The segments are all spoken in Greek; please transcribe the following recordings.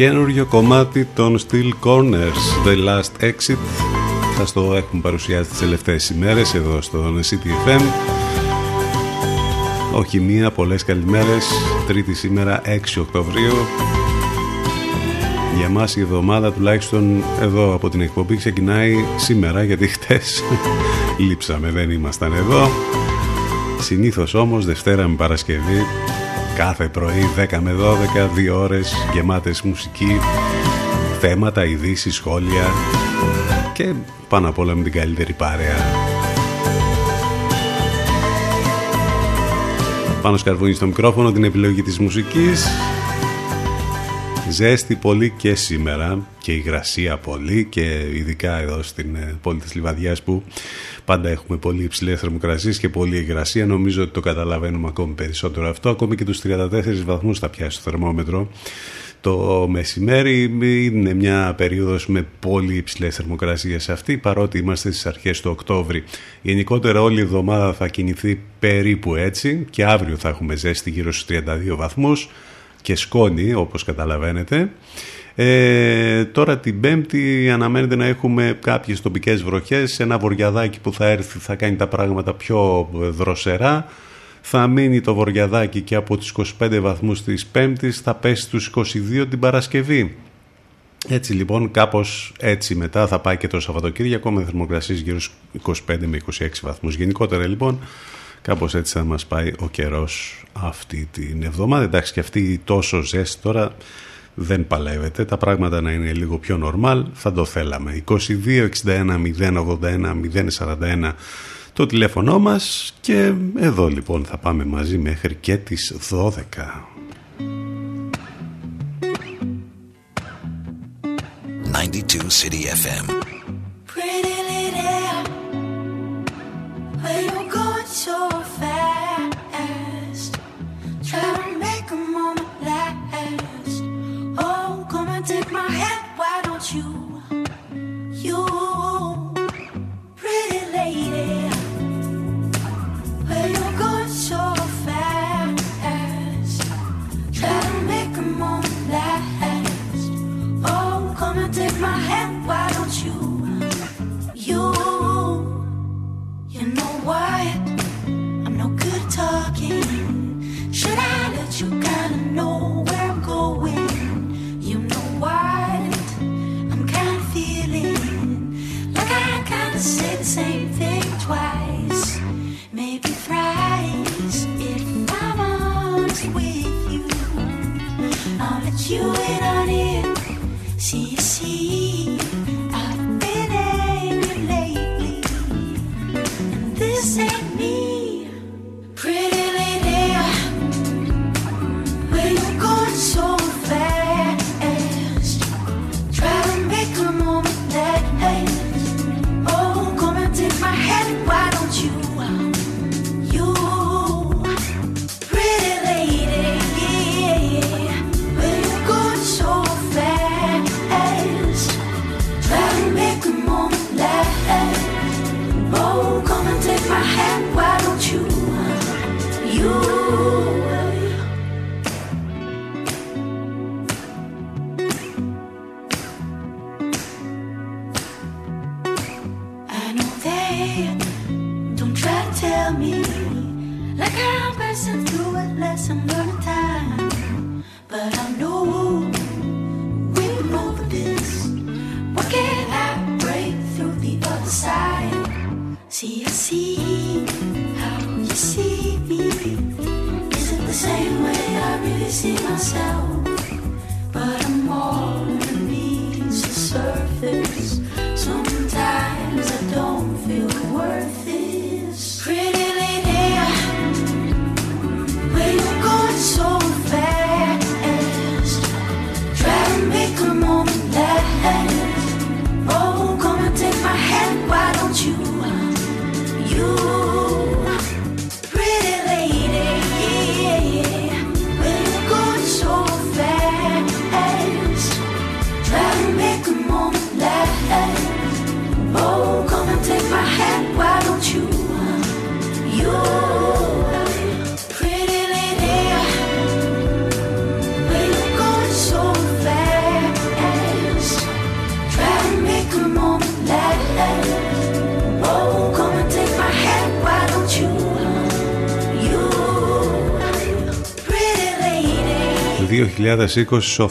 Καινούριο κομμάτι των Steel Corners The Last Exit. Θα στο έχουμε παρουσιάσει τις τελευταίες ημέρες εδώ στο CTFM όχι μία, πολλές καλημέρες. Τρίτη σήμερα 6 Οκτωβρίου. Για μας η εβδομάδα τουλάχιστον εδώ από την εκπομπή ξεκινάει σήμερα γιατί χτες λείψαμε δεν ήμασταν εδώ. Συνήθως όμως Δευτέρα με Παρασκευή κάθε πρωί 10 με 12, δύο ώρες γεμάτες μουσική, θέματα, ειδήσεις, σχόλια και πάνω απ' όλα με την καλύτερη παρέα. Πάνω σκαρβούνι στο μικρόφωνο την επιλογή της μουσικής Ζέστη πολύ και σήμερα και υγρασία πολύ και ειδικά εδώ στην ε, πόλη της Λιβαδιάς που πάντα έχουμε πολύ υψηλές θερμοκρασίες και πολύ υγρασία. Νομίζω ότι το καταλαβαίνουμε ακόμη περισσότερο αυτό. Ακόμη και τους 34 βαθμούς θα πιάσει το θερμόμετρο το μεσημέρι είναι μια περίοδος με πολύ υψηλές θερμοκρασίες αυτή παρότι είμαστε στις αρχές του Οκτώβρη. Γενικότερα όλη η εβδομάδα θα κινηθεί περίπου έτσι και αύριο θα έχουμε ζέστη γύρω στους 32 βαθμούς και σκόνη όπως καταλαβαίνετε. Ε, τώρα την Πέμπτη αναμένεται να έχουμε κάποιες τοπικές βροχές, ένα βοριαδάκι που θα έρθει θα κάνει τα πράγματα πιο δροσερά θα μείνει το βοριαδάκι και από τις 25 βαθμούς της Πέμπτης θα πέσει στους 22 την Παρασκευή. Έτσι λοιπόν κάπως έτσι μετά θα πάει και το Σαββατοκύριακο με θερμοκρασίες γύρω στους 25 με 26 βαθμούς. Γενικότερα λοιπόν κάπως έτσι θα μας πάει ο καιρός αυτή την εβδομάδα. Εντάξει και αυτή η τόσο ζέστη τώρα δεν παλεύεται. Τα πράγματα να είναι λίγο πιο normal θα το θέλαμε. 22, 61, 081, 041 το τηλέφωνο μας και εδώ λοιπόν θα πάμε μαζί μέχρι και τις 12. 92 City FM so Oh, come and take my hand, why don't you? You, pretty lady.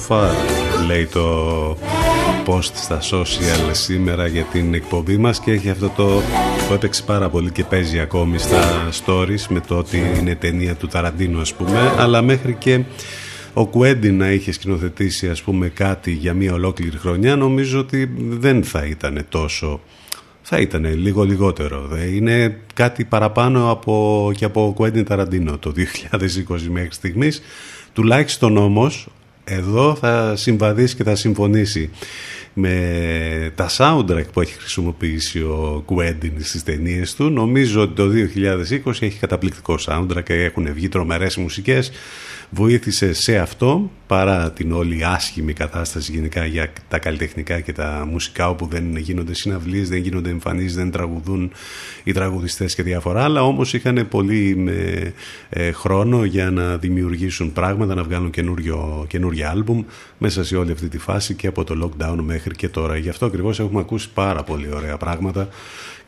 Far λέει το post στα social σήμερα για την εκπομπή μας και έχει αυτό το που έπαιξε πάρα πολύ και παίζει ακόμη στα stories με το ότι είναι ταινία του Ταραντίνου ας πούμε αλλά μέχρι και ο Κουέντι να είχε σκηνοθετήσει ας πούμε κάτι για μια ολόκληρη χρονιά νομίζω ότι δεν θα ήταν τόσο θα ήταν λίγο λιγότερο. Είναι κάτι παραπάνω από, και από Κουέντιν Ταραντίνο το 2020 μέχρι στιγμής. Τουλάχιστον όμως εδώ θα συμβαδίσει και θα συμφωνήσει με τα soundtrack που έχει χρησιμοποιήσει ο Quentin στις ταινίες του. Νομίζω ότι το 2020 έχει καταπληκτικό soundtrack και έχουν βγει τρομερές μουσικές βοήθησε σε αυτό παρά την όλη άσχημη κατάσταση γενικά για τα καλλιτεχνικά και τα μουσικά όπου δεν γίνονται συναυλίες, δεν γίνονται εμφανίσεις, δεν τραγουδούν οι τραγουδιστές και διάφορα άλλα όμως είχαν πολύ ε, χρόνο για να δημιουργήσουν πράγματα, να βγάλουν καινούριο, καινούργια άλμπουμ μέσα σε όλη αυτή τη φάση και από το lockdown μέχρι και τώρα. Γι' αυτό ακριβώς έχουμε ακούσει πάρα πολύ ωραία πράγματα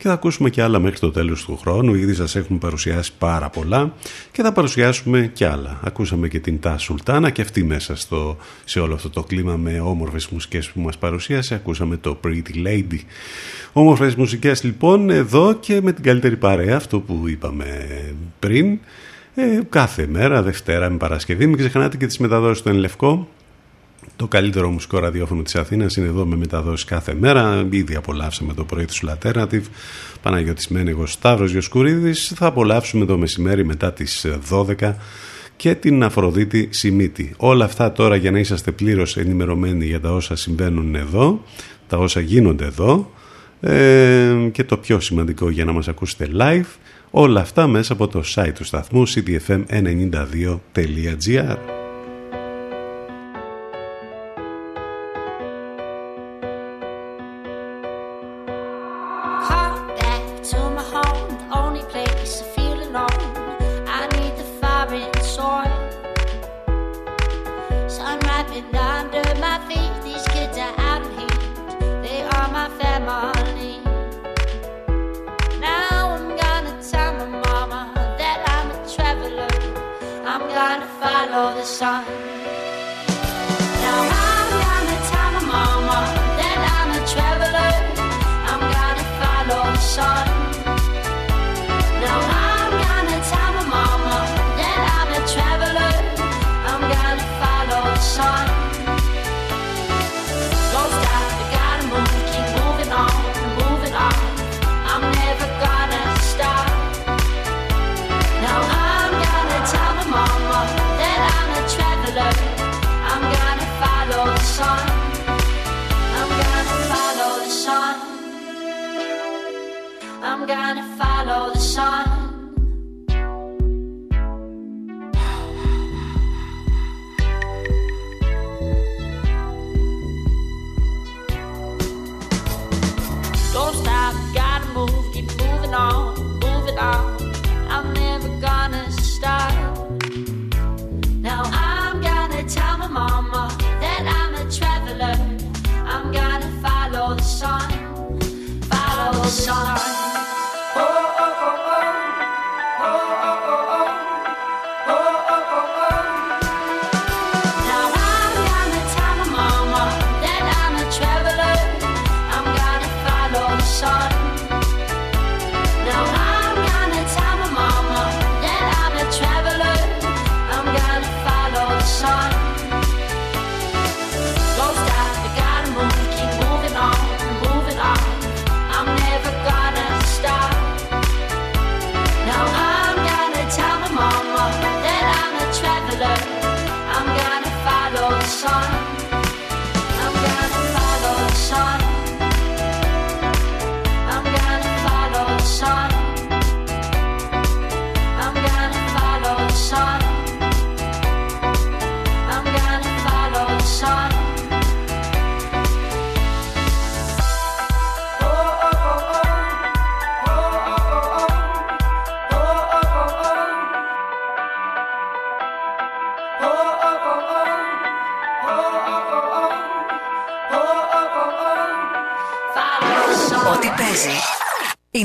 και θα ακούσουμε και άλλα μέχρι το τέλος του χρόνου. Ήδη σας έχουμε παρουσιάσει πάρα πολλά και θα παρουσιάσουμε και άλλα. Ακούσαμε και την Τα Σουλτάνα και αυτή μέσα στο, σε όλο αυτό το κλίμα με όμορφες μουσικές που μας παρουσίασε. Ακούσαμε το Pretty Lady. Όμορφες μουσικές λοιπόν εδώ και με την καλύτερη παρέα, αυτό που είπαμε πριν. Ε, κάθε μέρα, Δευτέρα με Παρασκευή. Μην ξεχνάτε και τις μεταδόσεις του Ενλευκό το καλύτερο μουσικό ραδιόφωνο της Αθήνας είναι εδώ με μεταδόσεις κάθε μέρα. Ήδη απολαύσαμε το πρωί του Alternative. Παναγιώτης Μένεγος Σταύρος Γιοσκουρίδης. Θα απολαύσουμε το μεσημέρι μετά τις 12 και την Αφροδίτη Σιμίτη. Όλα αυτά τώρα για να είσαστε πλήρως ενημερωμένοι για τα όσα συμβαίνουν εδώ, τα όσα γίνονται εδώ ε, και το πιο σημαντικό για να μας ακούσετε live, όλα αυτά μέσα από το site του σταθμού Shot.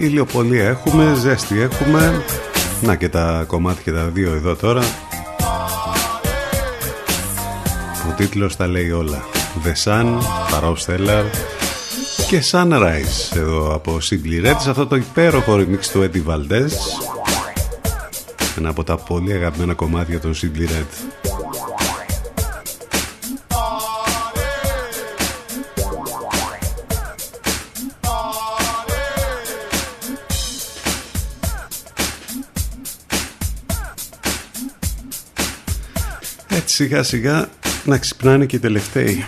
Ε, ηλιοπολία έχουμε, ζέστη έχουμε. Να και τα κομμάτια και τα δύο εδώ τώρα. Ο τίτλος τα λέει όλα. The Sun, Pharaoh Stellar και Sunrise εδώ από Simply Red σε αυτό το υπέροχο remix του Eddie Valdez ένα από τα πολύ αγαπημένα κομμάτια των Simply Red σιγά σιγά να ξυπνάνε και οι τελευταίοι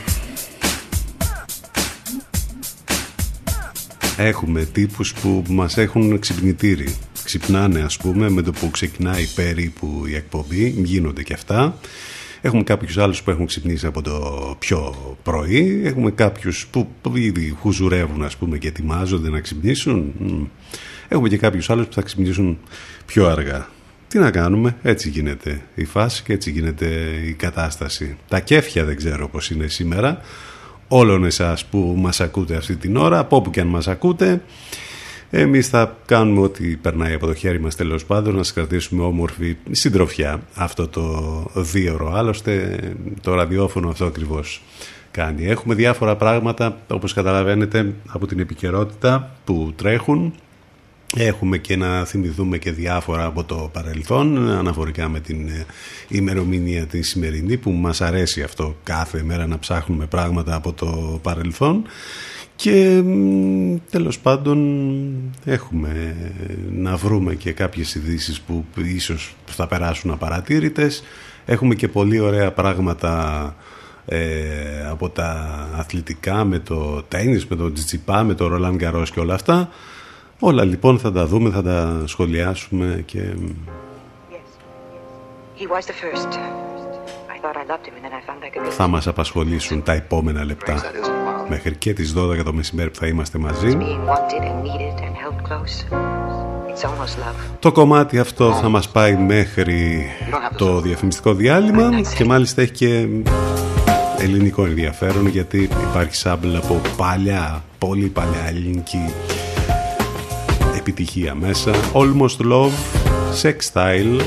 Έχουμε τύπους που μας έχουν ξυπνητήρι. Ξυπνάνε ας πούμε με το που ξεκινάει περίπου η εκπομπή, γίνονται και αυτά. Έχουμε κάποιους άλλους που έχουν ξυπνήσει από το πιο πρωί. Έχουμε κάποιους που ήδη χουζουρεύουν ας πούμε και ετοιμάζονται να ξυπνήσουν. Έχουμε και κάποιους άλλους που θα ξυπνήσουν πιο αργά. Τι να κάνουμε, έτσι γίνεται η φάση και έτσι γίνεται η κατάσταση. Τα κέφια δεν ξέρω πώς είναι σήμερα όλων εσάς που μας ακούτε αυτή την ώρα, από όπου και αν μας ακούτε. Εμείς θα κάνουμε ό,τι περνάει από το χέρι μας τέλος πάντων, να σας κρατήσουμε όμορφη συντροφιά αυτό το δύο Άλλωστε το ραδιόφωνο αυτό ακριβώς κάνει. Έχουμε διάφορα πράγματα, όπως καταλαβαίνετε, από την επικαιρότητα που τρέχουν Έχουμε και να θυμηθούμε και διάφορα από το παρελθόν αναφορικά με την ε, ημερομηνία της σημερινή που μας αρέσει αυτό κάθε μέρα να ψάχνουμε πράγματα από το παρελθόν. Και τέλος πάντων έχουμε να βρούμε και κάποιες ειδήσεις που ίσως θα περάσουν απαρατήρητες. Έχουμε και πολύ ωραία πράγματα ε, από τα αθλητικά με το τένις, με το τζιτσιπά, με το ρολάν γκαρός και όλα αυτά Όλα λοιπόν θα τα δούμε, θα τα σχολιάσουμε και... Θα μας απασχολήσουν τα επόμενα λεπτά. Μέχρι και τις 12 το μεσημέρι που θα είμαστε μαζί. Το κομμάτι αυτό θα μας πάει μέχρι το διαφημιστικό διάλειμμα Και μάλιστα έχει και ελληνικό ενδιαφέρον Γιατί υπάρχει σάμπλ από παλιά, πολύ παλιά ελληνική επιτυχία μέσα Almost Love, Sex Style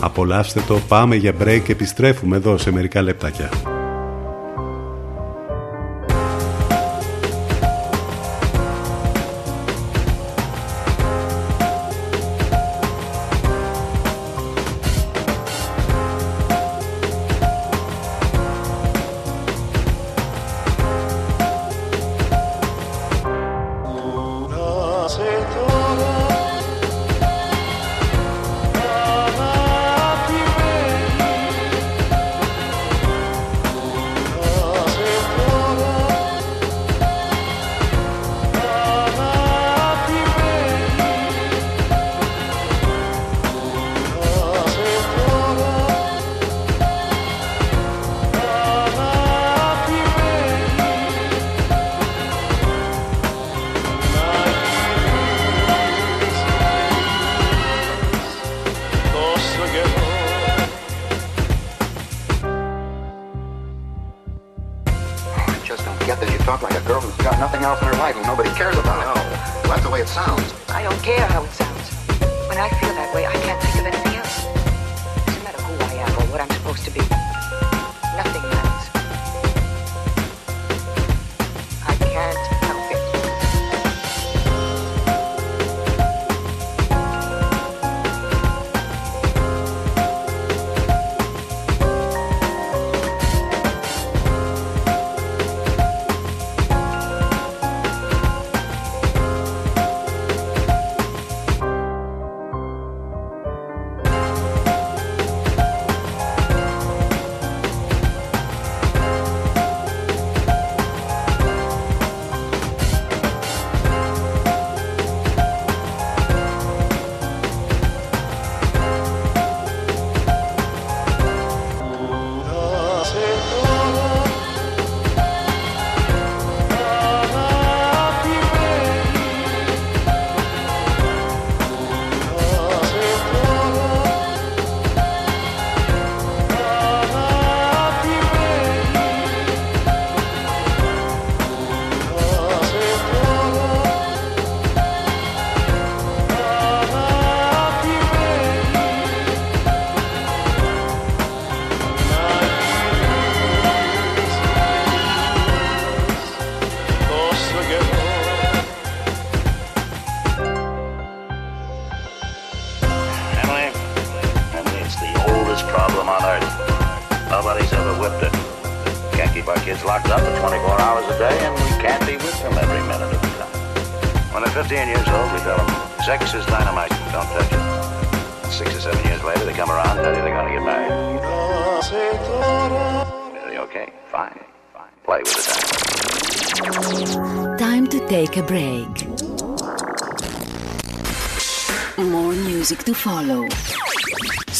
Απολαύστε το, πάμε για break, επιστρέφουμε εδώ σε μερικά λεπτάκια.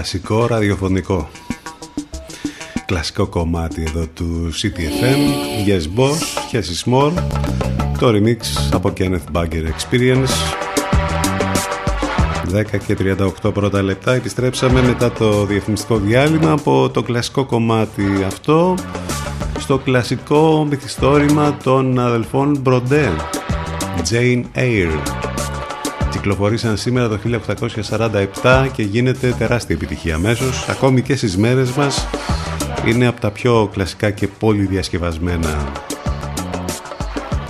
Κλασικό ραδιοφωνικό. Κλασικό κομμάτι εδώ του CTFM Yes Boss, Yes is More. Το remix από Kenneth Bagger Experience. 10 και 38 πρώτα λεπτά επιστρέψαμε μετά το διαφημιστικό διάλειμμα από το κλασικό κομμάτι αυτό στο κλασικό μυθιστόρημα των αδελφών Brodin Jane Eyre κυκλοφορήσαν σήμερα το 1847 και γίνεται τεράστια επιτυχία αμέσως. Ακόμη και στις μέρες μας είναι από τα πιο κλασικά και πολυδιασκευασμένα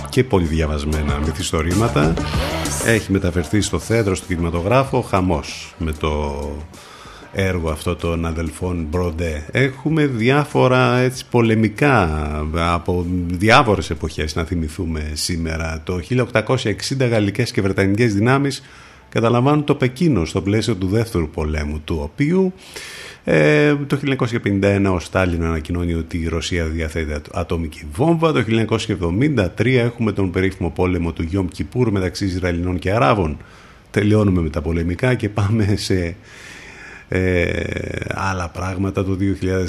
και πολυδιαβασμένα μυθιστορήματα. Έχει μεταφερθεί στο θέατρο, στο κινηματογράφο χαμός με το έργο αυτό των αδελφών Μπροντέ. Έχουμε διάφορα έτσι, πολεμικά από διάφορες εποχές να θυμηθούμε σήμερα. Το 1860 γαλλικές και βρετανικές δυνάμεις καταλαμβάνουν το Πεκίνο στο πλαίσιο του δεύτερου πολέμου του οποίου ε, το 1951 ο Στάλιν ανακοινώνει ότι η Ρωσία διαθέτει ατομική βόμβα. Το 1973 έχουμε τον περίφημο πόλεμο του Γιόμ Κιπούρ μεταξύ Ισραηλινών και Αράβων. Τελειώνουμε με τα πολεμικά και πάμε σε ε, άλλα πράγματα. Το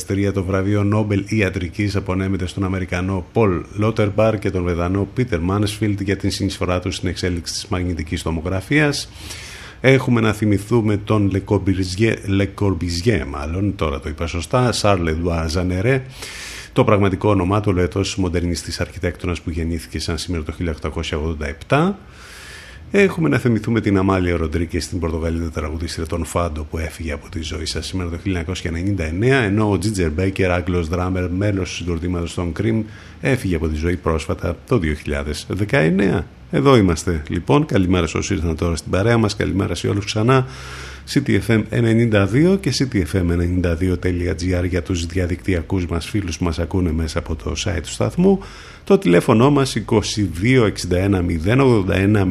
2003 το βραβείο Νόμπελ Ιατρικής απονέμεται στον Αμερικανό Πολ Λότερμπαρ και τον Βεδανό Πίτερ Μάνεσφιλτ για την συνεισφορά τους στην εξέλιξη της μαγνητικής τομογραφίας. Έχουμε να θυμηθούμε τον Λεκορμπιζιέ, μάλλον, τώρα το είπα σωστά, Σάρλε Ζανερέ, το πραγματικό όνομά του λετός μοντερνιστής αρχιτέκτονας που γεννήθηκε σαν σήμερα το 1887. Έχουμε να θυμηθούμε την Αμάλια Ροντρίκη στην Πορτογαλίδα τραγουδίστρια των Φάντο που έφυγε από τη ζωή σας σήμερα το 1999 ενώ ο Τζίτζερ Μπέικερ, Άγγλος δράμερ, μέλος του συντορτήματος των Κρίμ έφυγε από τη ζωή πρόσφατα το 2019. Εδώ είμαστε λοιπόν. Καλημέρα σε όσοι ήρθαν τώρα στην παρέα μας. Καλημέρα σε όλους ξανά. CTFM92 και CTFM92.gr για τους διαδικτυακούς μας φίλους που μας ακούνε μέσα από το site του σταθμού. Το τηλέφωνο μας 2261 081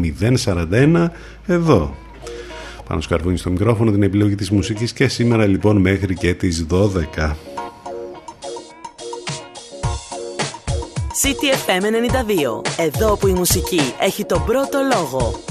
041 εδώ. Πάνω σκαρβούνι στο μικρόφωνο την επιλογή της μουσικής και σήμερα λοιπόν μέχρι και τις 12. CTFM 92. Εδώ που η μουσική έχει τον πρώτο λόγο.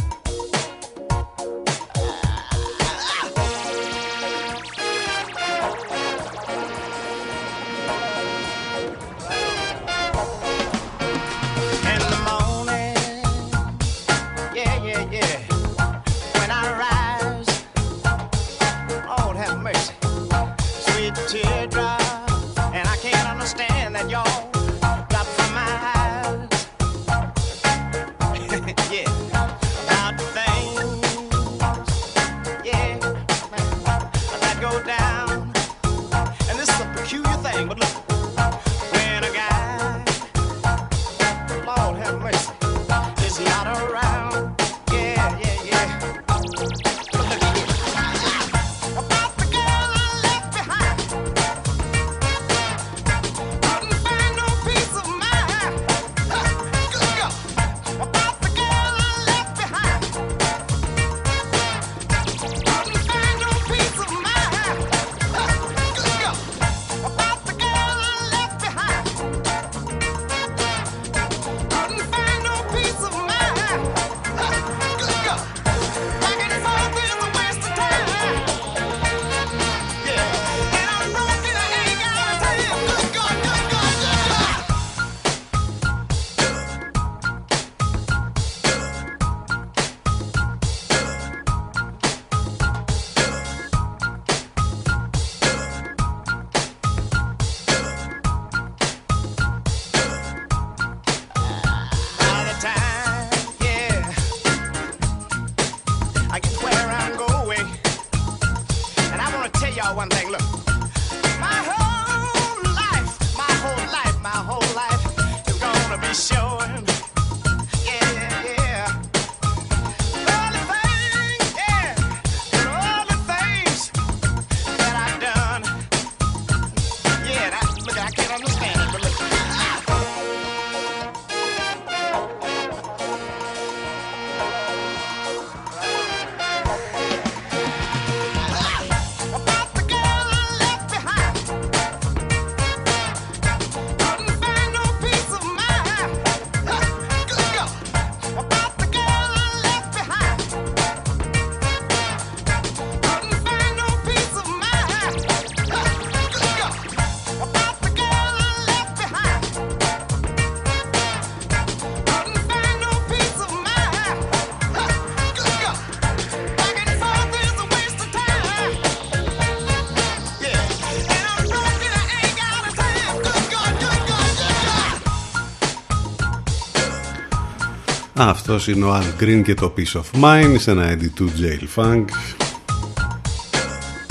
Αυτός είναι ο Al Green και το Peace of Mind σε ένα edit του Jail Funk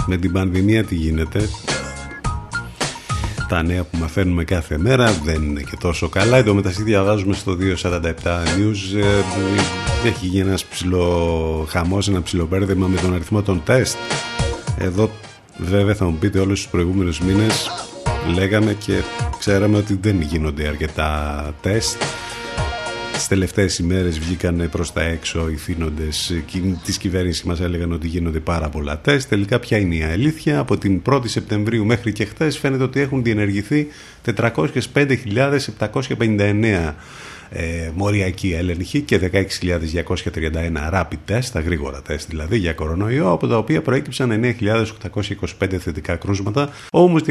Με την πανδημία τι γίνεται; Τα νέα που μαθαίνουμε κάθε μέρα δεν είναι και τόσο καλά. Εδώ μεταξύ διαβάζουμε στο 247 News ε, έχει γίνει ένας ψηλό χαμός, ένα ψηλοπέρδεμα με τον αριθμό των τεστ. Εδώ βέβαια θα μου πείτε όλους τους προηγούμενους μήνες λέγαμε και ξέραμε ότι δεν γίνονται αρκετά τεστ τις τελευταίες ημέρες βγήκαν προς τα έξω οι θύνοντες της κυβέρνησης μας έλεγαν ότι γίνονται πάρα πολλά τεστ. Τελικά ποια είναι η αλήθεια; Από την 1η Σεπτεμβρίου μέχρι και χθες φαίνεται ότι έχουν διενεργηθεί 405.759 ε, μοριακή έλεγχη και 16.231 rapid test, τα γρήγορα τεστ δηλαδή για κορονοϊό, από τα οποία προέκυψαν 9.825 θετικά κρούσματα. Όμως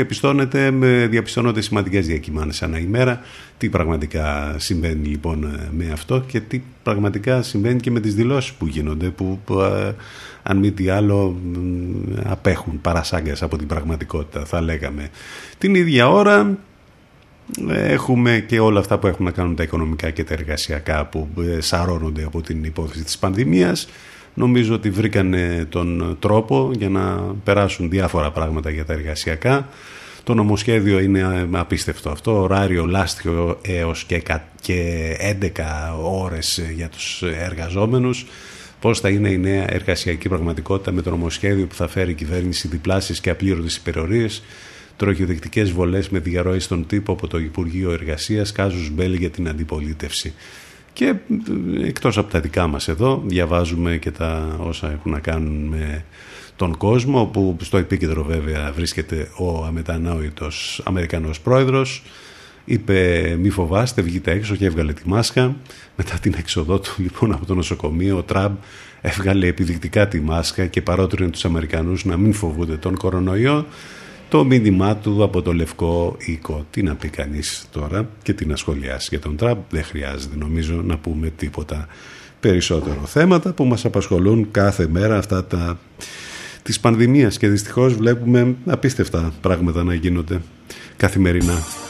διαπιστώνονται σημαντικές διακυμάνσεις ανά ημέρα. Τι πραγματικά συμβαίνει λοιπόν με αυτό και τι πραγματικά συμβαίνει και με τις δηλώσεις που γίνονται, που ε, αν μη τι άλλο απέχουν παρασάγκες από την πραγματικότητα θα λέγαμε. Την ίδια ώρα Έχουμε και όλα αυτά που έχουν να κάνουν τα οικονομικά και τα εργασιακά που ε, σαρώνονται από την υπόθεση της πανδημίας. Νομίζω ότι βρήκαν τον τρόπο για να περάσουν διάφορα πράγματα για τα εργασιακά. Το νομοσχέδιο είναι ε, απίστευτο αυτό, ωράριο λάστιο έως και 11 ώρες για τους εργαζόμενους. Πώς θα είναι η νέα εργασιακή πραγματικότητα με το νομοσχέδιο που θα φέρει η κυβέρνηση διπλάσεις και απλήρωτες υπερορίες τροχιοδεκτικέ βολές με διαρροή στον τύπο από το Υπουργείο Εργασίας, κάζους μπέλη για την αντιπολίτευση. Και ε, εκτός από τα δικά μας εδώ διαβάζουμε και τα όσα έχουν να κάνουν με τον κόσμο που στο επίκεντρο βέβαια βρίσκεται ο αμετανόητος Αμερικανός πρόεδρος. Είπε μη φοβάστε βγείτε έξω και έβγαλε τη μάσκα μετά την έξοδό του λοιπόν από το νοσοκομείο ο Τραμπ έβγαλε επιδεικτικά τη μάσκα και παρότρινε τους Αμερικανούς να μην φοβούνται τον κορονοϊό το μήνυμά του από το Λευκό Οίκο. Τι να πει κανείς τώρα και τι να σχολιάσει για τον Τραμπ. Δεν χρειάζεται νομίζω να πούμε τίποτα περισσότερο. Θέματα που μας απασχολούν κάθε μέρα αυτά τα της πανδημίας και δυστυχώς βλέπουμε απίστευτα πράγματα να γίνονται καθημερινά.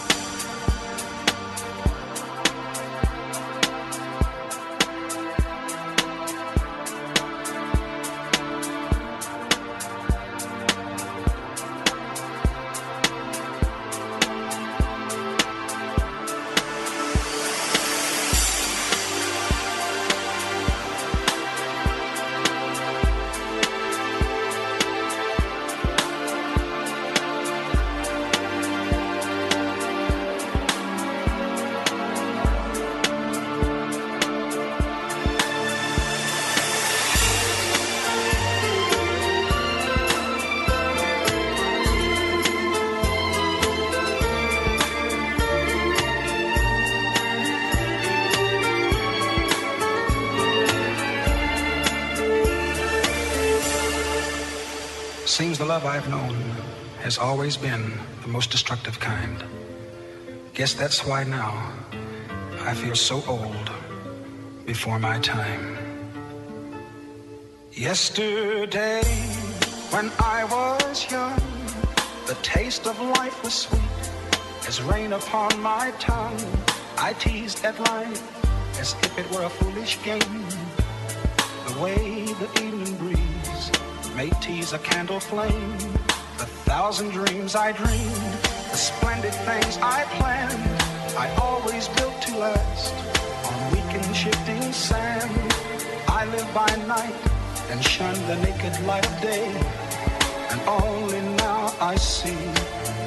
The most destructive kind. Guess that's why now I feel so old before my time. Yesterday, when I was young, the taste of life was sweet as rain upon my tongue. I teased at life as if it were a foolish game. The way the evening breeze may tease a candle flame thousand dreams I dreamed, the splendid things I planned, I always built to last on weak and shifting sand. I live by night and shun the naked light of day, and only now I see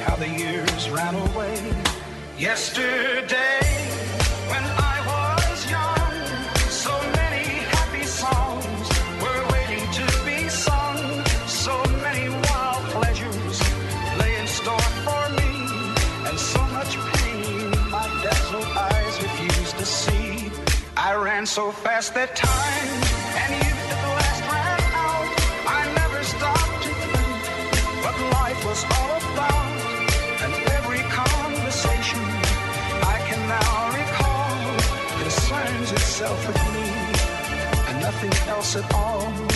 how the years ran away. Yesterday, ran so fast that time and youth at last ran out. I never stopped to think what life was all about, and every conversation I can now recall concerns itself with me and nothing else at all.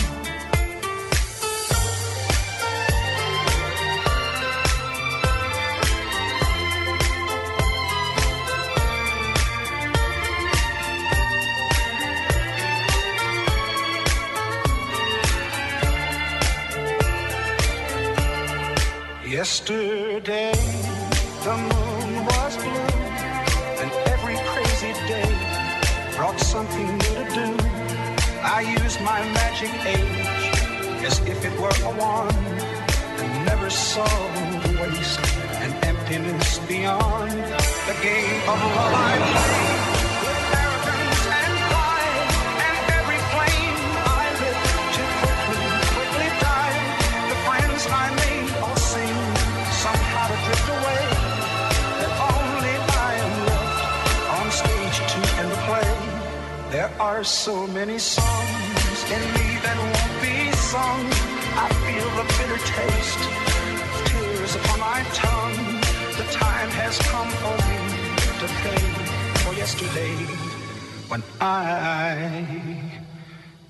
Yesterday, the moon was blue, and every crazy day brought something new to do. I used my magic age as if it were a wand, and never saw the waste and emptiness beyond the game of love I played. There are so many songs in me that won't be sung. I feel the bitter taste of tears upon my tongue. The time has come for me to pay for yesterday when I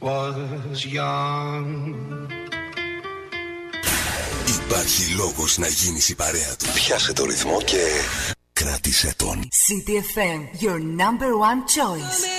was young. Υπάρχει λόγος να γίνεις η παρέα του. Πιάσε το ρυθμό και κράτησε τον. City FM, your number one choice.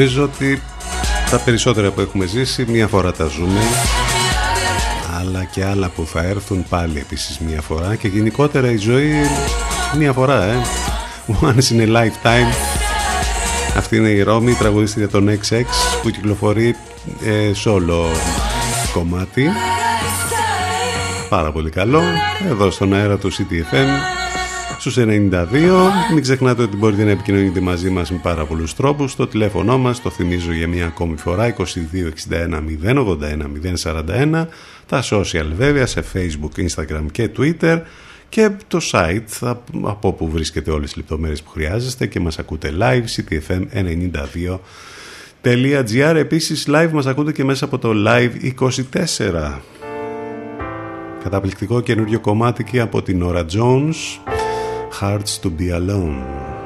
Νομίζω ότι τα περισσότερα που έχουμε ζήσει μία φορά τα ζούμε. Αλλά και άλλα που θα έρθουν πάλι επίσης μία φορά. Και γενικότερα η ζωή μία φορά ε. Once in a lifetime. Αυτή είναι η Ρώμη, η τραγουδίστρια των XX που κυκλοφορεί ε, solo κομμάτι. Πάρα πολύ καλό. Εδώ στον αέρα του CTFM στους 92 μην ξεχνάτε ότι μπορείτε να επικοινωνείτε μαζί μας με πάρα πολλούς τρόπους. Το τηλέφωνο μας το θυμίζω για μια ακόμη φορά 2261 081 041 τα social βέβαια σε facebook, instagram και twitter. Και το site από όπου βρίσκεται όλες τις λεπτομέρειες που χρειάζεστε και μας ακούτε live ctfm92.gr επίσης live μας ακούτε και μέσα από το live 24 καταπληκτικό καινούριο κομμάτι και από την Nora Jones Hearts to be alone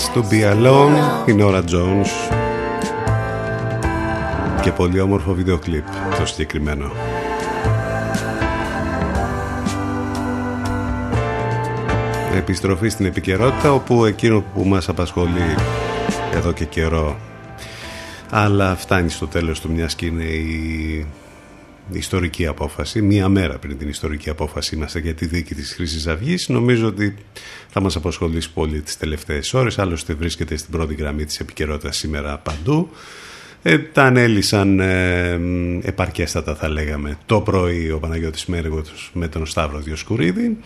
It hurts to be alone η Nora Jones και πολύ όμορφο βίντεο κλιπ το συγκεκριμένο. Επιστροφή στην επικαιρότητα όπου εκείνο που μας απασχολεί εδώ και καιρό. Αλλά φτάνει στο τέλος του μιας και είναι η η ιστορική απόφαση, μία μέρα πριν την ιστορική απόφαση είμαστε για τη δίκη της Χρυσής Αυγής. Νομίζω ότι θα μας απασχολήσει πολύ τις τελευταίες ώρες, άλλωστε βρίσκεται στην πρώτη γραμμή της επικαιρότητας σήμερα παντού. Ε, τα ανέλησαν ε, επαρκέστατα θα λέγαμε το πρωί ο Παναγιώτης Μέργος με τον Σταύρο Διοσκουρίδη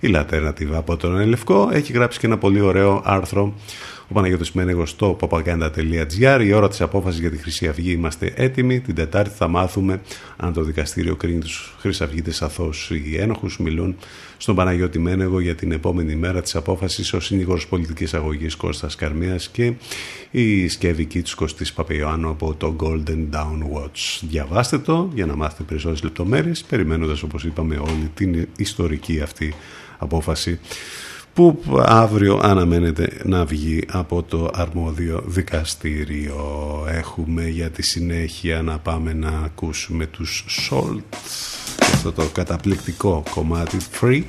η Λατέρνατιβ από τον Ελευκό έχει γράψει και ένα πολύ ωραίο άρθρο ο Παναγιώτης Μένεγος στο popaganda.gr η ώρα της απόφασης για τη Χρυσή Αυγή. Είμαστε έτοιμοι. Την Τετάρτη θα μάθουμε αν το δικαστήριο κρίνει τους Χρυσαυγίτες αθώους ή ένοχους. Μιλούν στον Παναγιώτη Μένεγο για την επόμενη μέρα της απόφασης. Ο συνήγορος πολιτικής αγωγής Κώστας Καρμίας και η σκευική του Κωστής Παπαϊωάννου από το Golden Down Watch. Διαβάστε το για να μάθετε περισσότερες λεπτομέρειες περιμένοντας όπως είπαμε όλη την ιστορική αυτή απόφαση που αύριο αναμένεται να βγει από το αρμόδιο δικαστήριο. Έχουμε για τη συνέχεια να πάμε να ακούσουμε τους Salt και αυτό το καταπληκτικό κομμάτι Free.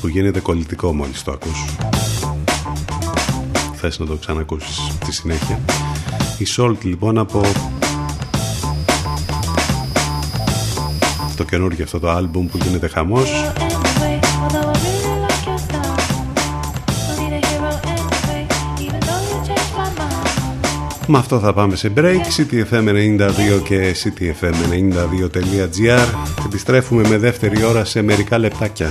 που γίνεται κολλητικό μόλις το ακούς. Θες να το ξανακούσεις στη συνέχεια. Η Salt λοιπόν από το καινούργιο αυτό το άλμπουμ που γίνεται χαμός. Με αυτό θα πάμε σε break. CTFM92 και CTFM92.gr Επιστρέφουμε με δεύτερη ώρα σε μερικά λεπτάκια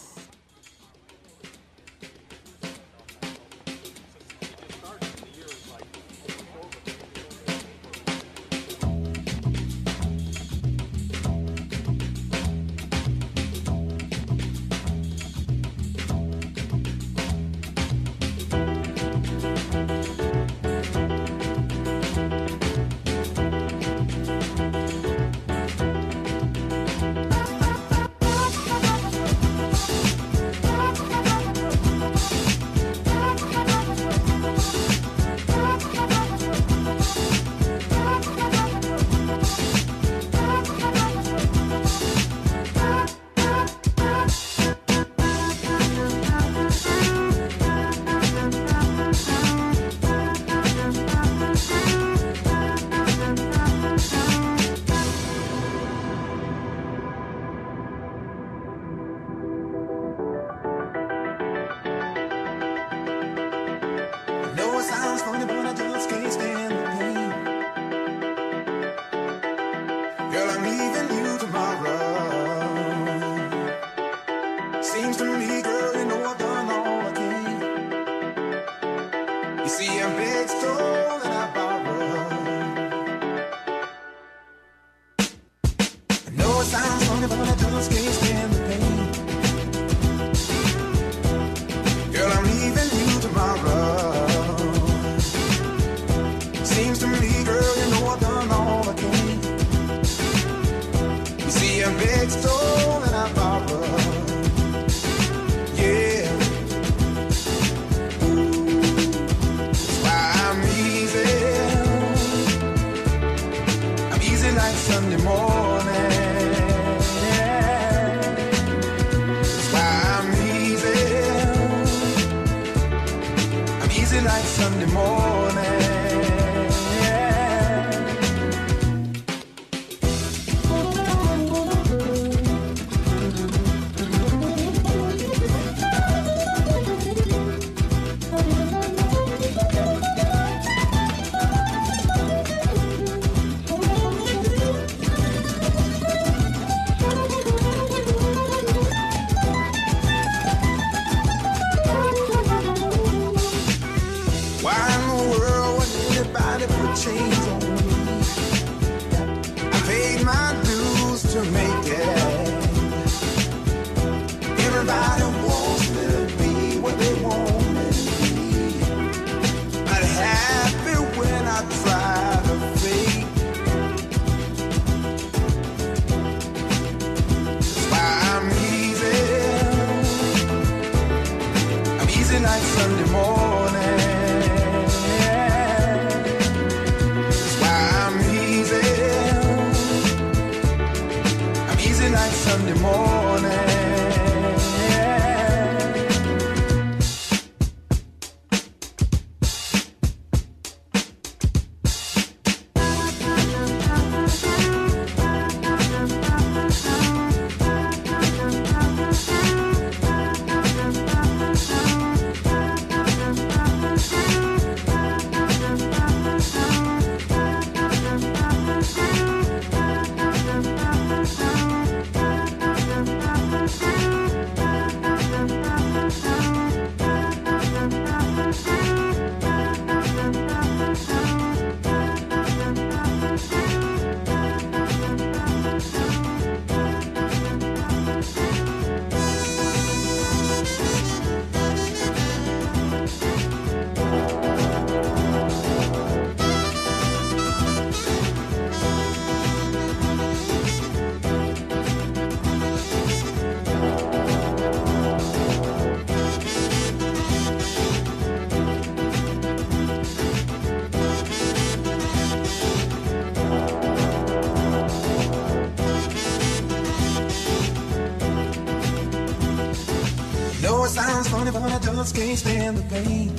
Just can't stand the pain.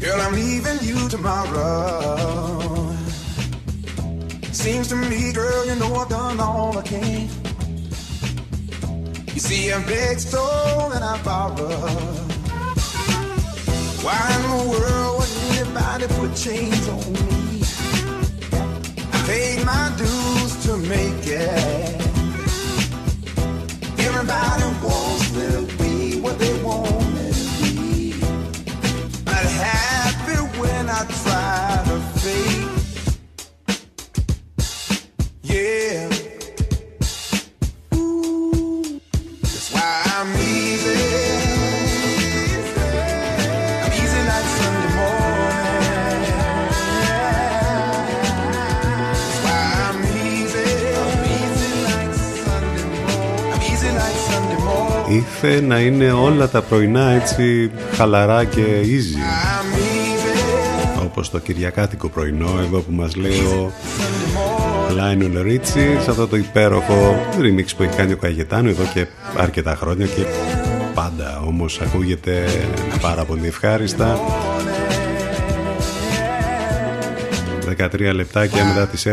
Girl, I'm leaving you tomorrow. Seems to me, girl, you know I've done all I can. You see, I begged, stole, and I borrowed. Why in the world would anybody put chains on me? I paid my dues to make it. Να είναι όλα τα πρωινά έτσι χαλαρά και easy. I'm easy. Όπως το κυριακάτικο πρωινό εδώ που μας λέει ο Lionel Richie σε αυτό το υπέροχο remix που έχει κάνει ο Καγετάνο εδώ και αρκετά χρόνια και πάντα όμως ακούγεται πάρα πολύ ευχάριστα 13 λεπτάκια μετά τις 11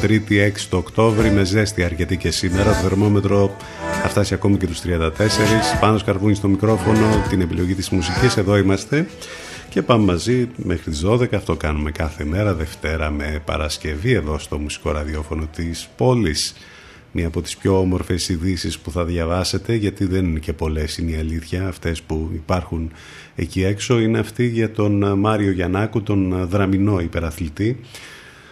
Τρίτη 6 το Οκτώβρη με ζέστη αρκετή και σήμερα το θερμόμετρο θα φτάσει ακόμη και τους 34 πάνω σκαρβούνι στο μικρόφωνο την επιλογή της μουσικής. Εδώ είμαστε και πάμε μαζί μέχρι τις 12 αυτό κάνουμε κάθε μέρα Δευτέρα με Παρασκευή εδώ στο μουσικό ραδιόφωνο της πόλης. Μία από τις πιο όμορφες ειδήσεις που θα διαβάσετε γιατί δεν είναι και πολλές είναι η αλήθεια αυτές που υπάρχουν εκεί έξω είναι αυτή για τον Μάριο Γιαννάκου τον δραμηνό υπεραθλητή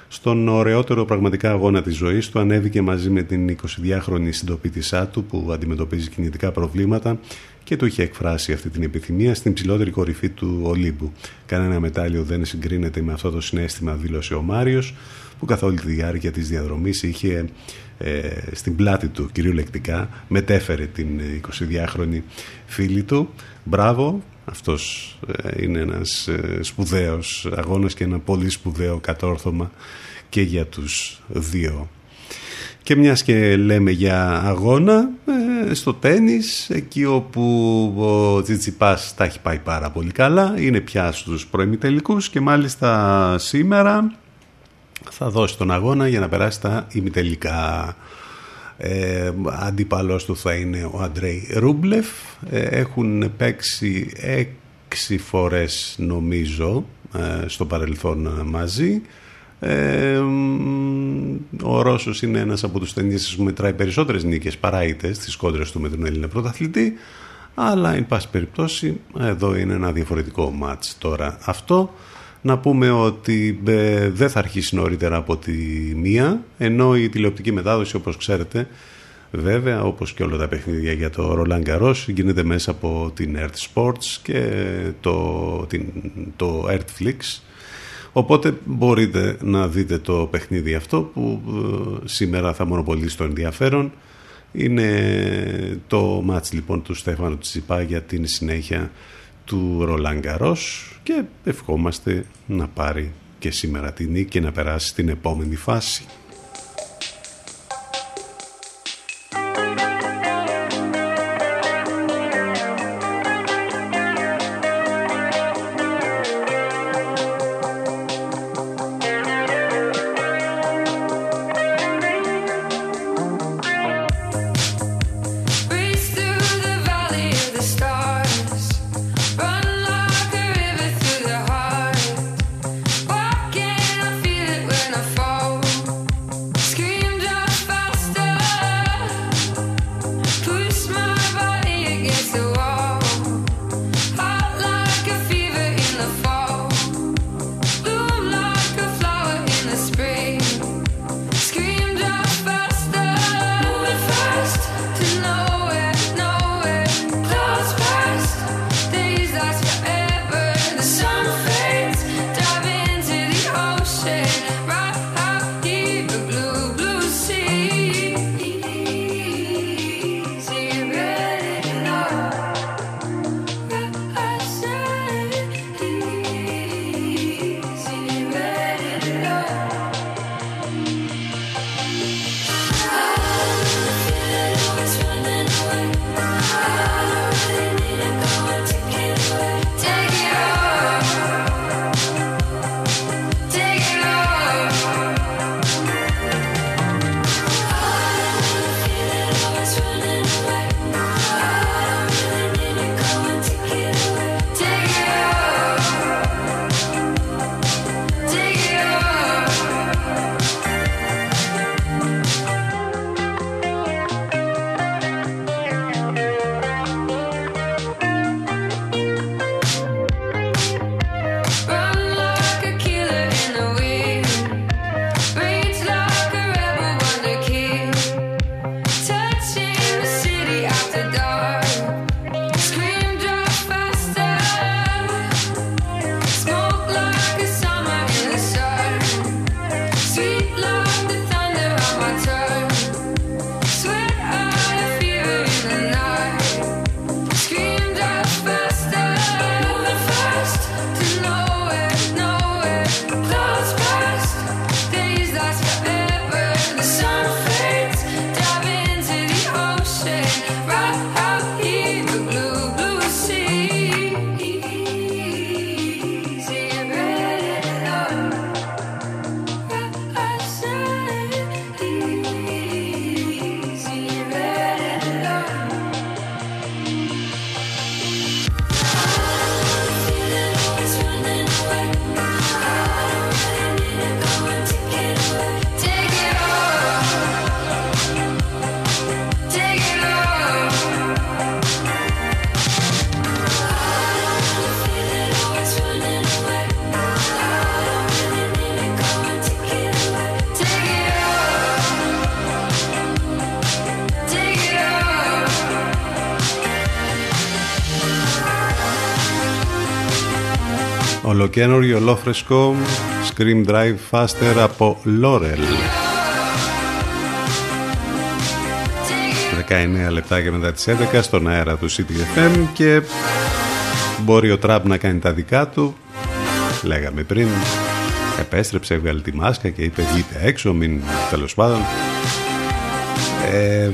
στον ωραιότερο πραγματικά αγώνα της ζωής του ανέβηκε μαζί με την 22χρονη συντοπίτησά του που αντιμετωπίζει κινητικά προβλήματα και του είχε εκφράσει αυτή την επιθυμία στην ψηλότερη κορυφή του Ολύμπου. Κανένα μετάλλιο δεν συγκρίνεται με αυτό το συνέστημα, δήλωσε ο Μάριος, που καθ' όλη τη διάρκεια της διαδρομής είχε ε, στην πλάτη του κυριολεκτικά μετέφερε την 22χρονη φίλη του. Μπράβο, αυτός ε, είναι ένας ε, σπουδαίος αγώνας και ένα πολύ σπουδαίο κατόρθωμα και για τους δύο. Και μιας και λέμε για αγώνα, ε, στο τένις, εκεί όπου ο Τσιτσιπάς τα έχει πάει πάρα πολύ καλά, είναι πια στους προημιτελικούς και μάλιστα σήμερα θα δώσει τον αγώνα για να περάσει τα ημιτελικά. Ε, αντίπαλός του θα είναι ο Αντρέι Ρούμπλεφ. Ε, έχουν παίξει έξι φορές νομίζω ε, στο παρελθόν μαζί. Ε, ο Ρώσος είναι ένας από τους ταινίσεις που μετράει περισσότερες νίκες παρά ήττες στις κόντρες του με τον Έλληνα πρωταθλητή αλλά εν πάση περιπτώσει εδώ είναι ένα διαφορετικό μάτς τώρα αυτό Να πούμε ότι ε, δεν θα αρχίσει νωρίτερα από τη μία, ενώ η τηλεοπτική μετάδοση όπως ξέρετε βέβαια όπως και όλα τα παιχνίδια για το Roland Garros γίνεται μέσα από την Earth Sports και το, την, το Earthflix οπότε μπορείτε να δείτε το παιχνίδι αυτό που ε, σήμερα θα μονοπολίσει το ενδιαφέρον. Είναι το μάτς λοιπόν του Στέφανου Τσιπά για την συνέχεια του Ρολάν Γκαρός και ευχόμαστε να πάρει και σήμερα την νίκη και να περάσει στην επόμενη φάση. Ολοκένουργιο ολόφρεσκο Scream Drive Faster από Laurel. 19 λεπτάκια μετά τις 11 στον αέρα του CTFM και μπορεί ο Τραμπ να κάνει τα δικά του. Λέγαμε πριν επέστρεψε, έβγαλε τη μάσκα και είπε βγείτε έξω, μην τέλος πάντων. Ε,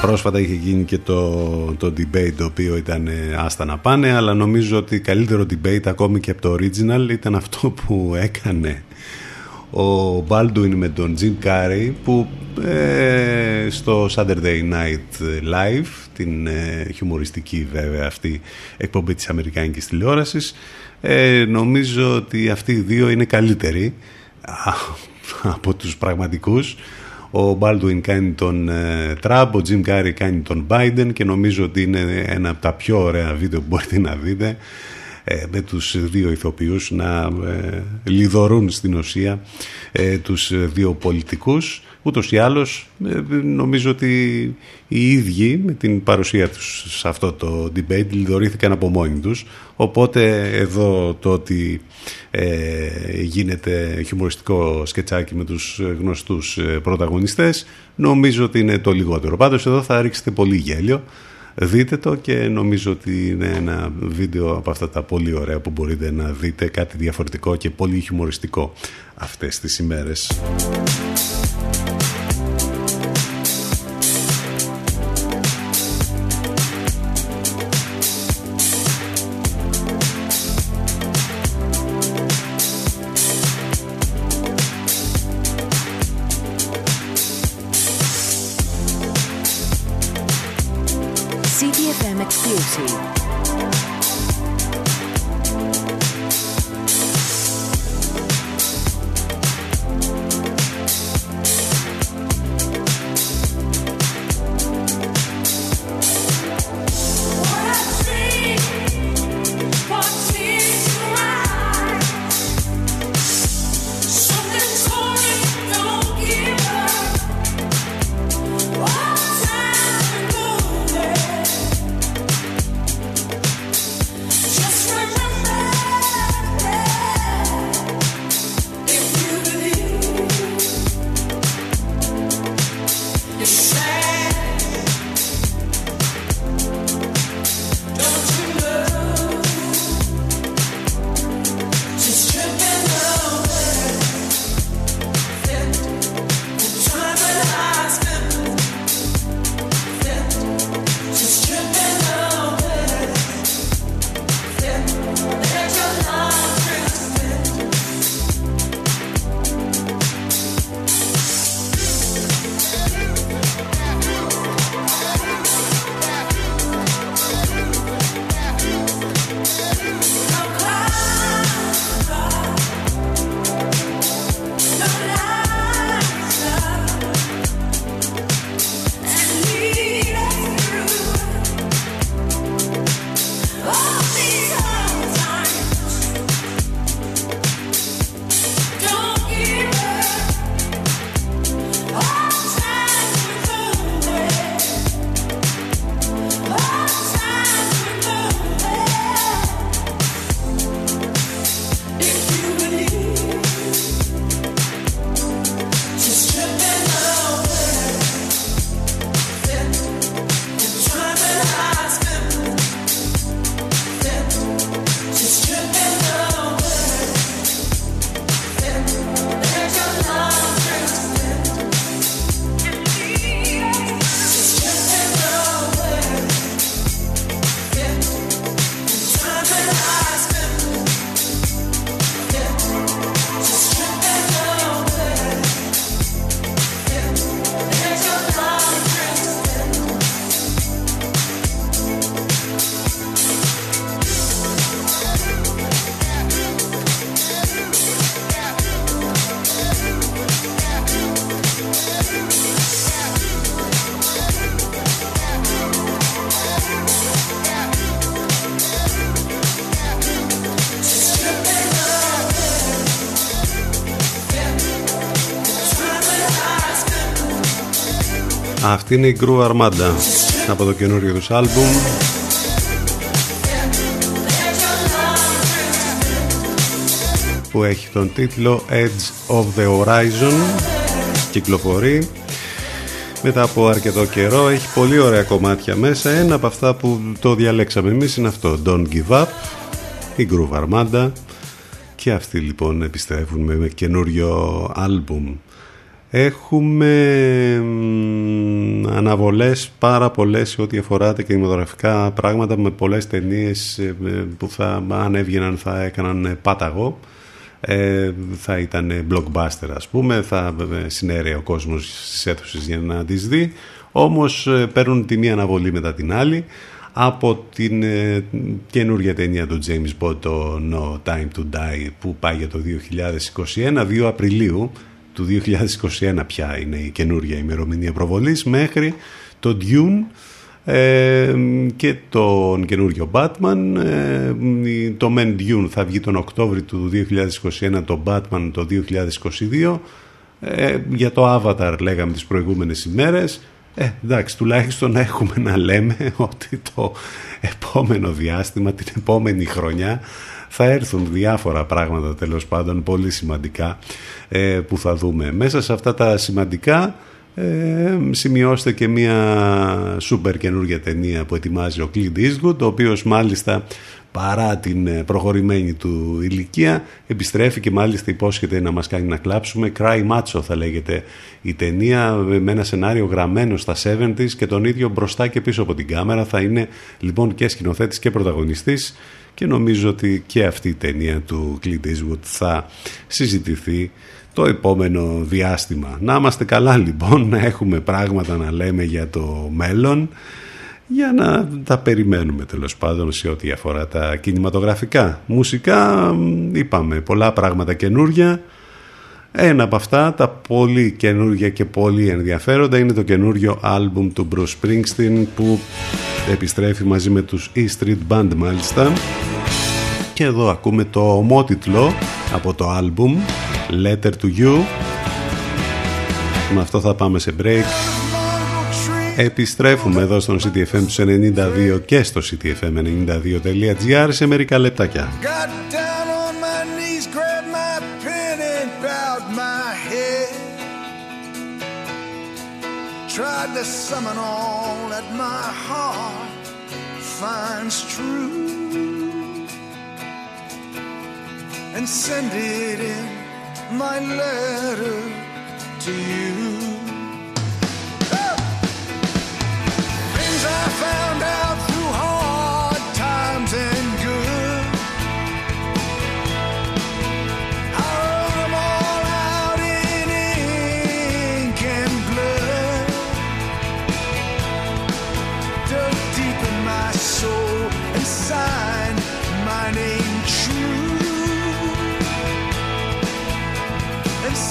πρόσφατα είχε γίνει και το, το debate το οποίο ήταν ε, άστα να πάνε αλλά νομίζω ότι καλύτερο debate ακόμη και από το original ήταν αυτό που έκανε ο Baldwin με τον Jim Carrey που ε, στο Saturday Night Live την ε, χιουμοριστική βέβαια αυτή εκπομπή της Αμερικάνικης τηλεόρασης ε, νομίζω ότι αυτοί οι δύο είναι καλύτεροι α, από τους πραγματικούς ο Baldwin κάνει τον ε, Τραμπ, ο Jim Carrey κάνει τον Biden και νομίζω ότι είναι ένα από τα πιο ωραία βίντεο που μπορείτε να δείτε ε, με τους δύο ηθοποιούς να ε, λιδωρούν στην ουσία ε, τους δύο πολιτικούς ούτως ή άλλως ε, νομίζω ότι οι ίδιοι με την παρουσία τους σε αυτό το debate λιδωρήθηκαν από μόνοι τους. Οπότε εδώ το ότι ε, γίνεται χιουμοριστικό σκετσάκι με τους γνωστούς ε, πρωταγωνιστές νομίζω ότι είναι το λιγότερο. Πάντως εδώ θα ρίξετε πολύ γέλιο. Δείτε το και νομίζω ότι είναι ένα βίντεο από αυτά τα πολύ ωραία που μπορείτε να δείτε κάτι διαφορετικό και πολύ χιουμοριστικό αυτές τις ημέρες. Music. Αυτή είναι η Γκρου Αρμάντα από το καινούριο τους άλμπουμ. Που έχει τον τίτλο Edge of the Horizon. Κυκλοφορεί. Μετά από αρκετό καιρό έχει πολύ ωραία κομμάτια μέσα. Ένα από αυτά που το διαλέξαμε εμείς είναι αυτό Don't Give Up η Groove Armada. Και αυτοί λοιπόν επιστρέφουν με καινούριο άλμπουμ Έχουμε μ, αναβολές πάρα πολλές σε ό,τι αφορά τα κινηματογραφικά πράγματα με πολλές ταινίες ε, με- που θα, αν έβγαιναν θα έκαναν ε, πάταγο. Ε, θα ήταν blockbuster ας πούμε. Θα ε, συνέρεε ο κόσμος στις αίθουσες για να τις δει. Όμως ε, παίρνουν τη μία αναβολή μετά την άλλη. Από την ε, καινούργια ταινία του James Bond το No Time to Die που πάει για το 2021 2 Απριλίου του 2021 πια είναι η καινούργια ημερομηνία προβολής μέχρι το Dune ε, και τον καινούριο Batman ε, το Men Dune θα βγει τον Οκτώβριο του 2021 το Batman το 2022 ε, για το Avatar λέγαμε τις προηγούμενες ημέρες. Ε, εντάξει τουλάχιστον έχουμε να λέμε ότι το επόμενο διάστημα την επόμενη χρονιά θα έρθουν διάφορα πράγματα τέλος πάντων πολύ σημαντικά. ε, που θα δούμε. Μέσα σε αυτά τα σημαντικά ε, σημειώστε και μια σούπερ καινούργια ταινία που ετοιμάζει ο Clint Eastwood ο οποίος μάλιστα παρά την ε, προχωρημένη του ηλικία επιστρέφει και μάλιστα υπόσχεται να μας κάνει να κλάψουμε. Cry Macho θα λέγεται η ταινία με ένα σενάριο γραμμένο στα 70s και τον ίδιο μπροστά και πίσω από την κάμερα. Θα είναι λοιπόν και σκηνοθέτης και πρωταγωνιστής και νομίζω ότι και αυτή η ταινία του Clint Eastwood θα συζητηθεί το επόμενο διάστημα. Να είμαστε καλά λοιπόν, να έχουμε πράγματα να λέμε για το μέλλον για να τα περιμένουμε τέλος πάντων σε ό,τι αφορά τα κινηματογραφικά. Μουσικά είπαμε πολλά πράγματα καινούρια. Ένα από αυτά τα πολύ καινούργια και πολύ ενδιαφέροντα είναι το καινούριο άλμπουμ του Bruce Springsteen που επιστρέφει μαζί με τους E Street Band μάλιστα και εδώ ακούμε το ομότιτλο από το άλμπουμ Letter to You με αυτό θα πάμε σε break Επιστρέφουμε εδώ στον CTFM 92 και στο ctfm92.gr σε μερικά λεπτάκια. Tried to summon all that my heart finds true and send it in my letter to you. Things I found out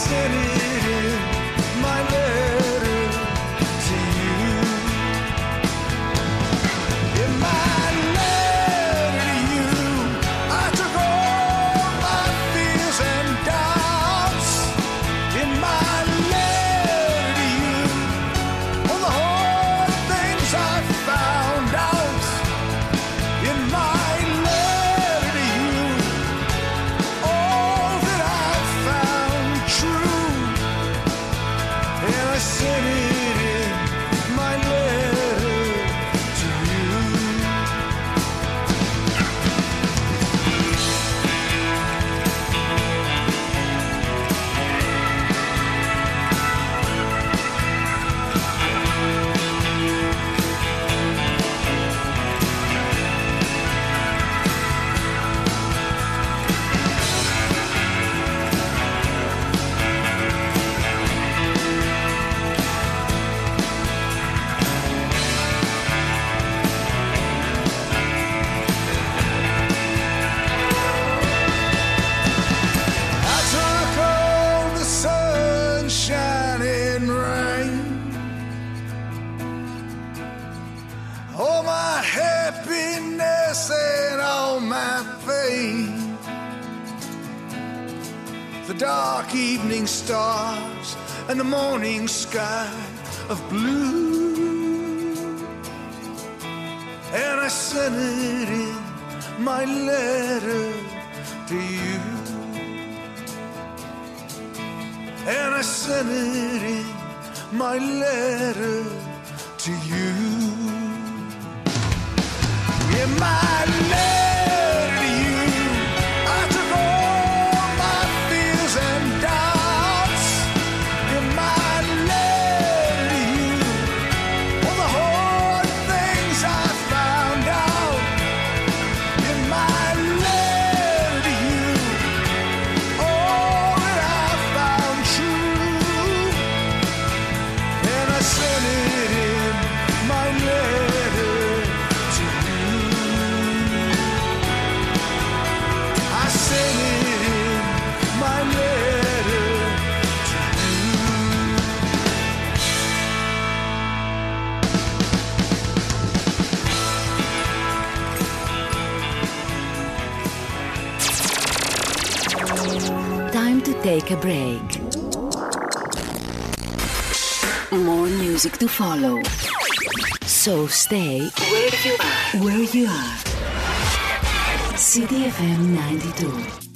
city. Sky of blue, and I sent it in my letter to you. And I sent it in my letter to you. take a break. More music to follow. So stay where you are. Where you are. CDFM 92.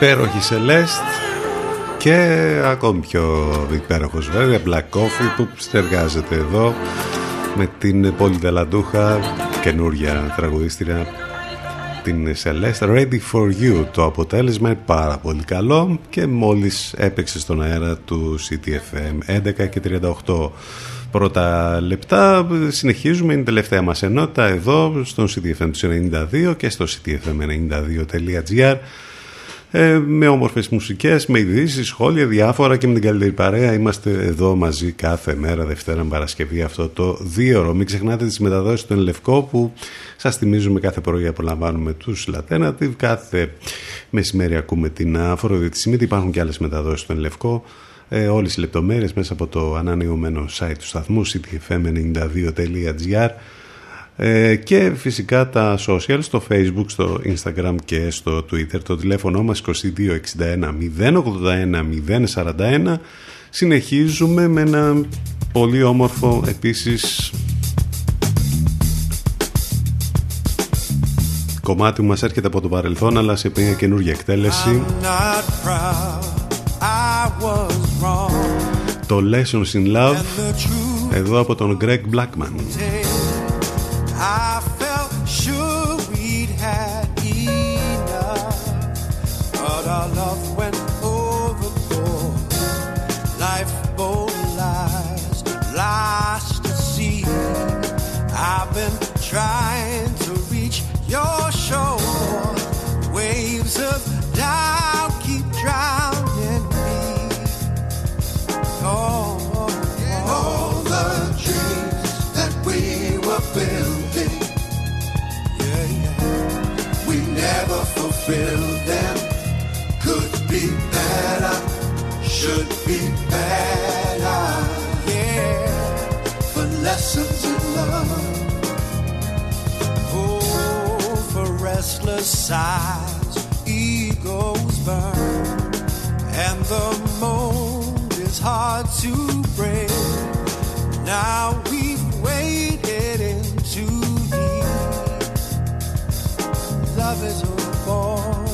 Υπέροχη Σελέστ και ακόμη πιο υπέροχος βέβαια Black Coffee που συνεργάζεται εδώ με την Πόλη Ταλαντούχα καινούρια τραγουδίστρια την Celeste Ready for You το αποτέλεσμα είναι πάρα πολύ καλό και μόλις έπαιξε στον αέρα του CTFM 11 και 38 πρώτα λεπτά συνεχίζουμε είναι η τελευταία μας ενότητα εδώ στον CTFM 92 και στο ctfm92.gr ε, με όμορφες μουσικές, με ειδήσεις, σχόλια, διάφορα και με την καλύτερη παρέα. Είμαστε εδώ μαζί κάθε μέρα, Δευτέρα με Παρασκευή, αυτό το δύο ώρο. Μην ξεχνάτε τις μεταδόσεις του Ενλευκό που σας θυμίζουμε κάθε πρωί απολαμβάνουμε τους Latenative. Κάθε μεσημέρι ακούμε την Αφροδίτη Σιμίτη. Υπάρχουν και άλλες μεταδόσεις του Ενλευκό ε, όλες οι λεπτομέρειες μέσα από το ανανεωμένο site του σταθμού ctfm92.gr ε, και φυσικά τα social στο facebook, στο instagram και στο twitter. Το τηλέφωνο μας 2261 081 041 συνεχίζουμε με ένα πολύ όμορφο επίσης κομμάτι που μας έρχεται από το παρελθόν αλλά σε μια καινούργια εκτέλεση. Not proud, I was wrong. το Lessons in Love And the truth εδώ από τον Greg Blackman I restless sighs, egos burn, and the mold is hard to break. Now we've waded into deep. Love is a ball,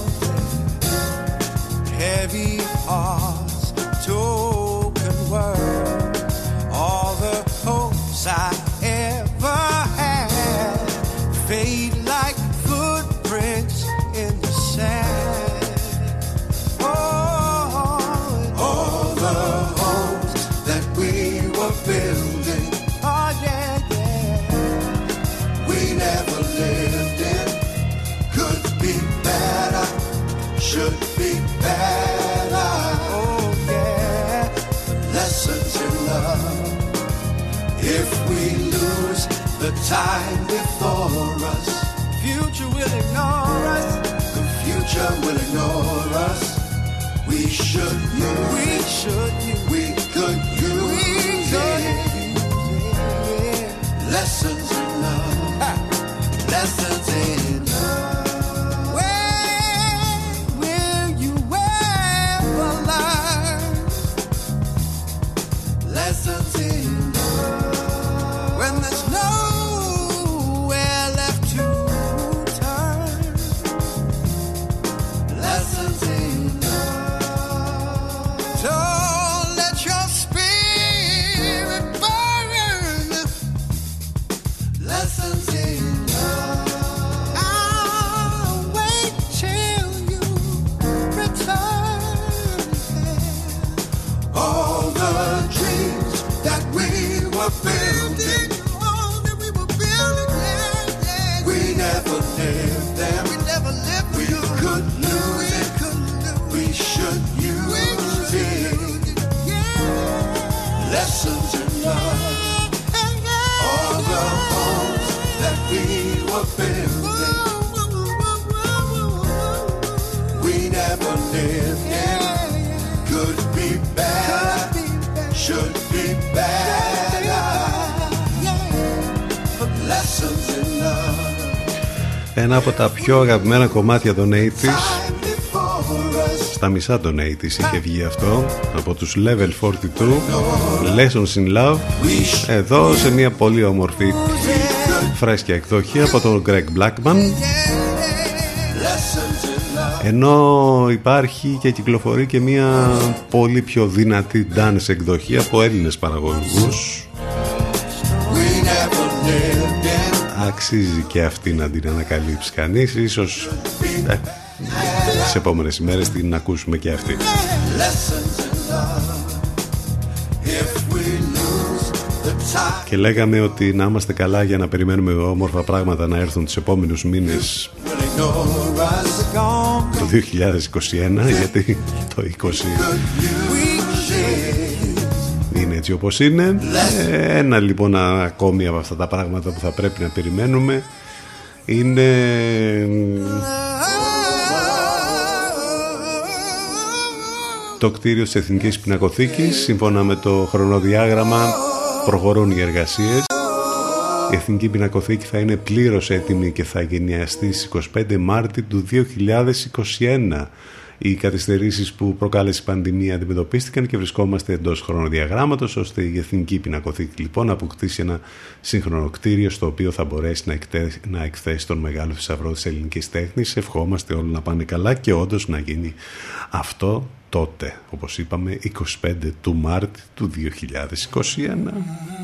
heavy hearts, time before us, future will ignore us. The future will ignore us. We should we should ένα από τα πιο αγαπημένα κομμάτια των 80s στα μισά των 80s είχε βγει αυτό από τους Level 42 Lessons in Love. Εδώ σε μια πολύ όμορφη φρέσκια εκδοχή από τον Greg Blackman. Ενώ υπάρχει και κυκλοφορεί και μια πολύ πιο δυνατή dance εκδοχή από Έλληνες παραγωγούς αξίζει και αυτή να την ανακαλύψει κανείς ίσως ε, τις επόμενες ημέρες την ακούσουμε και αυτή. Και λέγαμε ότι να είμαστε καλά για να περιμένουμε όμορφα πράγματα να έρθουν τους επόμενους μήνες. Το 2021 γιατί το 20 είναι έτσι είναι. Ε, ένα λοιπόν ακόμη από αυτά τα πράγματα που θα πρέπει να περιμένουμε είναι το κτίριο της Εθνικής Πινακοθήκης. Σύμφωνα με το χρονοδιάγραμμα προχωρούν οι εργασίες. Η Εθνική Πινακοθήκη θα είναι πλήρως έτοιμη και θα γενιαστεί στις 25 Μάρτη του 2021 οι καθυστερήσεις που προκάλεσε η πανδημία αντιμετωπίστηκαν και βρισκόμαστε εντός χρονοδιαγράμματος ώστε η Εθνική Πινακοθήκη λοιπόν να αποκτήσει ένα σύγχρονο κτίριο στο οποίο θα μπορέσει να, εκθέσει τον μεγάλο θησαυρό της ελληνικής τέχνης. Ευχόμαστε όλοι να πάνε καλά και όντως να γίνει αυτό τότε, όπως είπαμε, 25 του Μάρτη του 2021.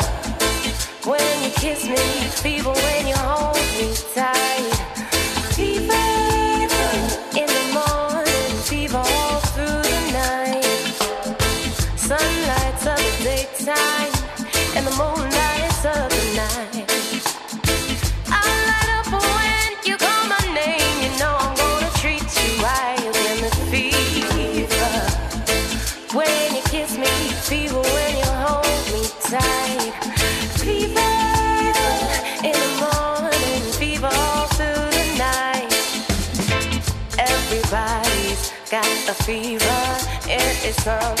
when you kiss me, fever when you hold me tight. time.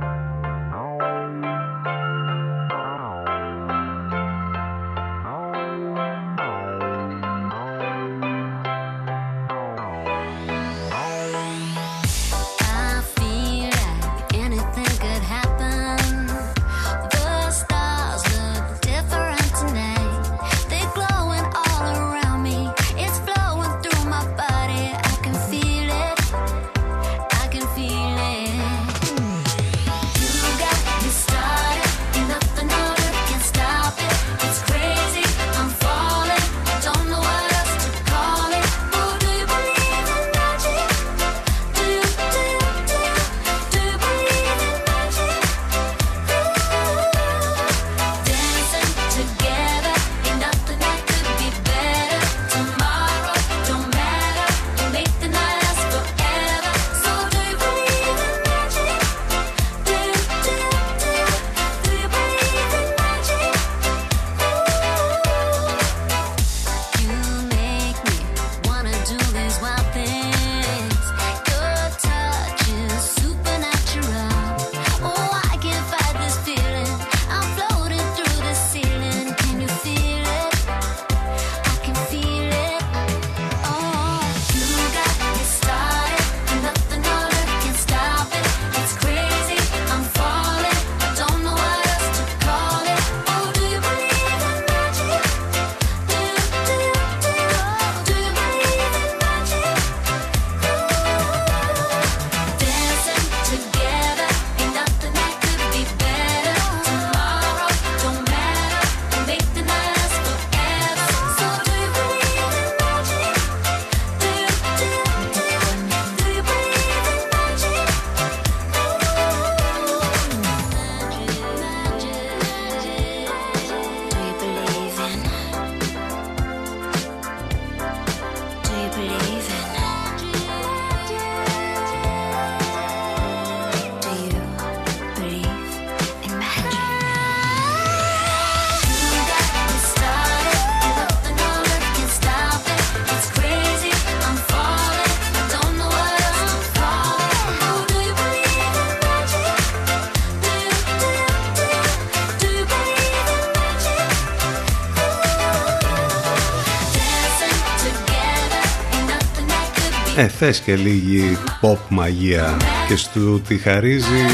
Ε, θες και λίγη pop μαγεία και στου τη χαρίζει.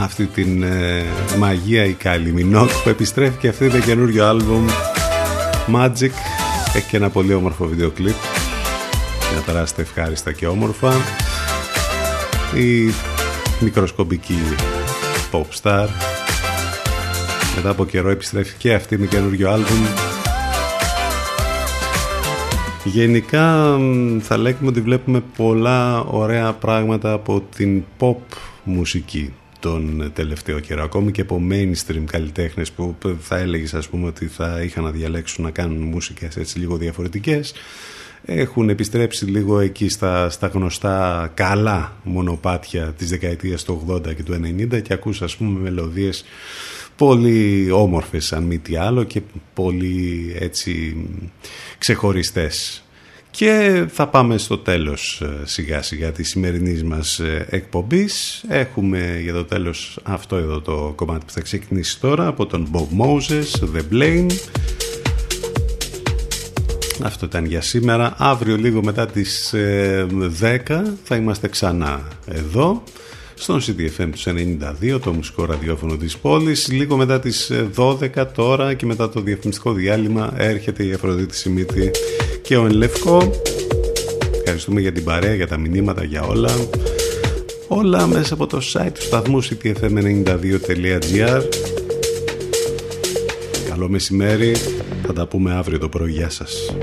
Αυτή την ε, μαγεία η καλή μινόκ που επιστρέφει και αυτή με καινούριο άλμπουμ Magic. Έχει και ένα πολύ όμορφο βίντεο κλιπ. Για να περάσετε ευχάριστα και όμορφα. Η μικροσκοπική pop star. Μετά από καιρό επιστρέφει και αυτή με καινούριο άλμπουμ Γενικά θα λέγουμε ότι βλέπουμε πολλά ωραία πράγματα από την pop μουσική τον τελευταίο καιρό. Ακόμη και από mainstream καλλιτέχνες που θα έλεγες, ας πούμε ότι θα είχαν να διαλέξουν να κάνουν μουσικές έτσι λίγο διαφορετικές έχουν επιστρέψει λίγο εκεί στα, στα γνωστά καλά μονοπάτια της δεκαετίας του 80 και του 90 και ακούσα ας πούμε μελωδίες πολύ όμορφες σαν μη τι άλλο και πολύ έτσι ξεχωριστές. Και θα πάμε στο τέλος ε, σιγά σιγά της σημερινής μας ε, εκπομπής. Έχουμε για το τέλος αυτό εδώ το κομμάτι που θα ξεκινήσει τώρα από τον Bob Moses, The Blame. Αυτό ήταν για σήμερα. Αύριο λίγο μετά τις ε, 10 θα είμαστε ξανά εδώ στον CDFM του 92, το μουσικό ραδιόφωνο της πόλης. Λίγο μετά τις 12 τώρα και μετά το διαφημιστικό διάλειμμα έρχεται η Αφροδίτη Σιμίτη και ο Ενλευκό. Ευχαριστούμε για την παρέα, για τα μηνύματα, για όλα. Όλα μέσα από το site του σταθμού ctfm92.gr Καλό μεσημέρι, θα τα πούμε αύριο το πρωί. Γεια σας.